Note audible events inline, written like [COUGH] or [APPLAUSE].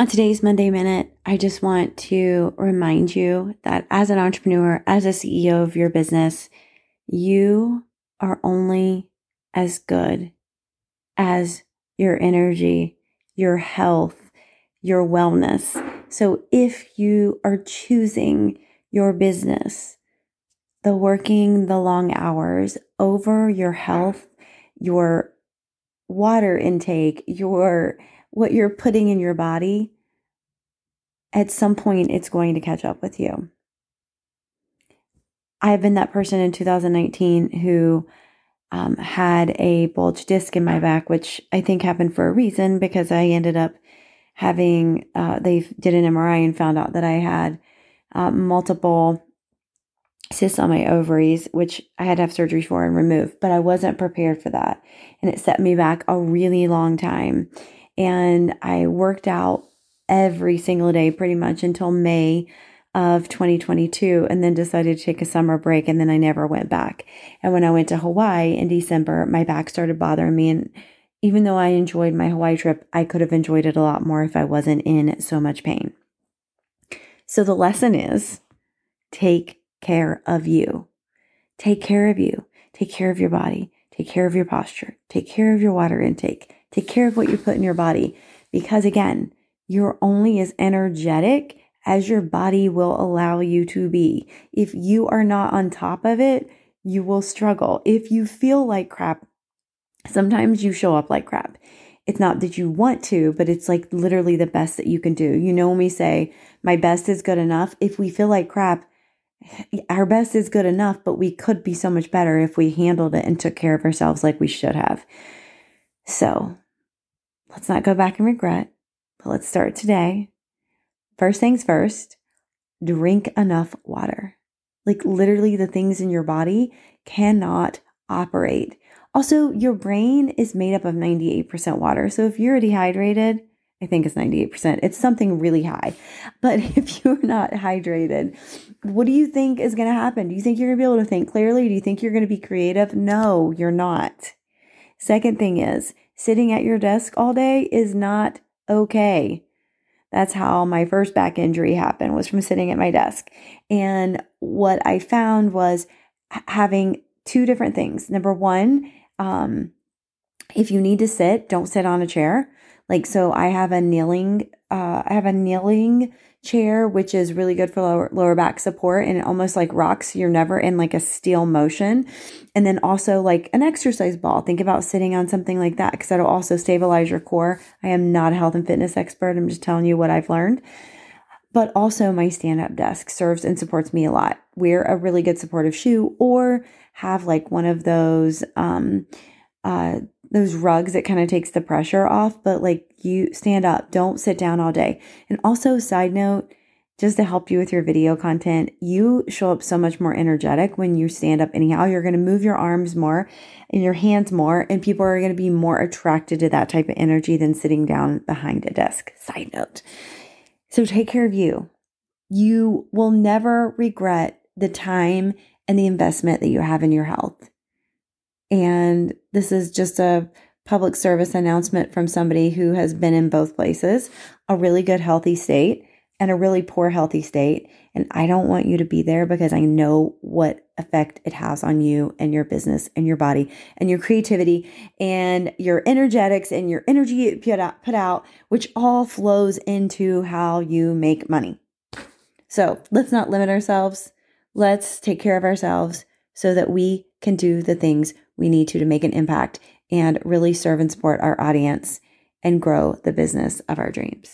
on today's Monday Minute, I just want to remind you that as an entrepreneur, as a CEO of your business, you are only as good as your energy, your health, your wellness. So if you are choosing your business, the working the long hours over your health, your water intake, your what you're putting in your body, at some point it's going to catch up with you. I have been that person in 2019 who um, had a bulge disc in my back, which I think happened for a reason because I ended up having, uh, they did an MRI and found out that I had uh, multiple cysts on my ovaries, which I had to have surgery for and remove, but I wasn't prepared for that. And it set me back a really long time. And I worked out every single day pretty much until May of 2022 and then decided to take a summer break and then I never went back. And when I went to Hawaii in December, my back started bothering me and even though I enjoyed my Hawaii trip, I could have enjoyed it a lot more if I wasn't in so much pain. So the lesson is take care of you. Take care of you. Take care of your body. Take care of your posture. Take care of your water intake. Take care of what you put in your body. Because again, you're only as energetic as your body will allow you to be. If you are not on top of it, you will struggle. If you feel like crap, sometimes you show up like crap. It's not that you want to, but it's like literally the best that you can do. You know, when we say, my best is good enough, if we feel like crap, [LAUGHS] our best is good enough, but we could be so much better if we handled it and took care of ourselves like we should have. So let's not go back and regret, but let's start today. First things first, drink enough water. Like literally, the things in your body cannot operate. Also, your brain is made up of 98% water. So if you're dehydrated, I think it's 98%. It's something really high. But [LAUGHS] if you're not hydrated, what do you think is going to happen? Do you think you're going to be able to think clearly? Do you think you're going to be creative? No, you're not. Second thing is, sitting at your desk all day is not okay. That's how my first back injury happened was from sitting at my desk. And what I found was having two different things. Number one, um, if you need to sit, don't sit on a chair. Like, so I have a kneeling, uh, I have a kneeling chair, which is really good for lower, lower back support and it almost like rocks. You're never in like a still motion. And then also like an exercise ball. Think about sitting on something like that because that'll also stabilize your core. I am not a health and fitness expert. I'm just telling you what I've learned. But also my stand up desk serves and supports me a lot. Wear a really good supportive shoe or have like one of those, um, uh, those rugs it kind of takes the pressure off, but like you stand up, don't sit down all day. And also, side note, just to help you with your video content, you show up so much more energetic when you stand up anyhow. You're going to move your arms more and your hands more, and people are going to be more attracted to that type of energy than sitting down behind a desk. Side note. So take care of you. You will never regret the time and the investment that you have in your health. And this is just a public service announcement from somebody who has been in both places a really good, healthy state and a really poor, healthy state. And I don't want you to be there because I know what effect it has on you and your business and your body and your creativity and your energetics and your energy put out, put out which all flows into how you make money. So let's not limit ourselves. Let's take care of ourselves so that we can do the things we need to to make an impact and really serve and support our audience and grow the business of our dreams.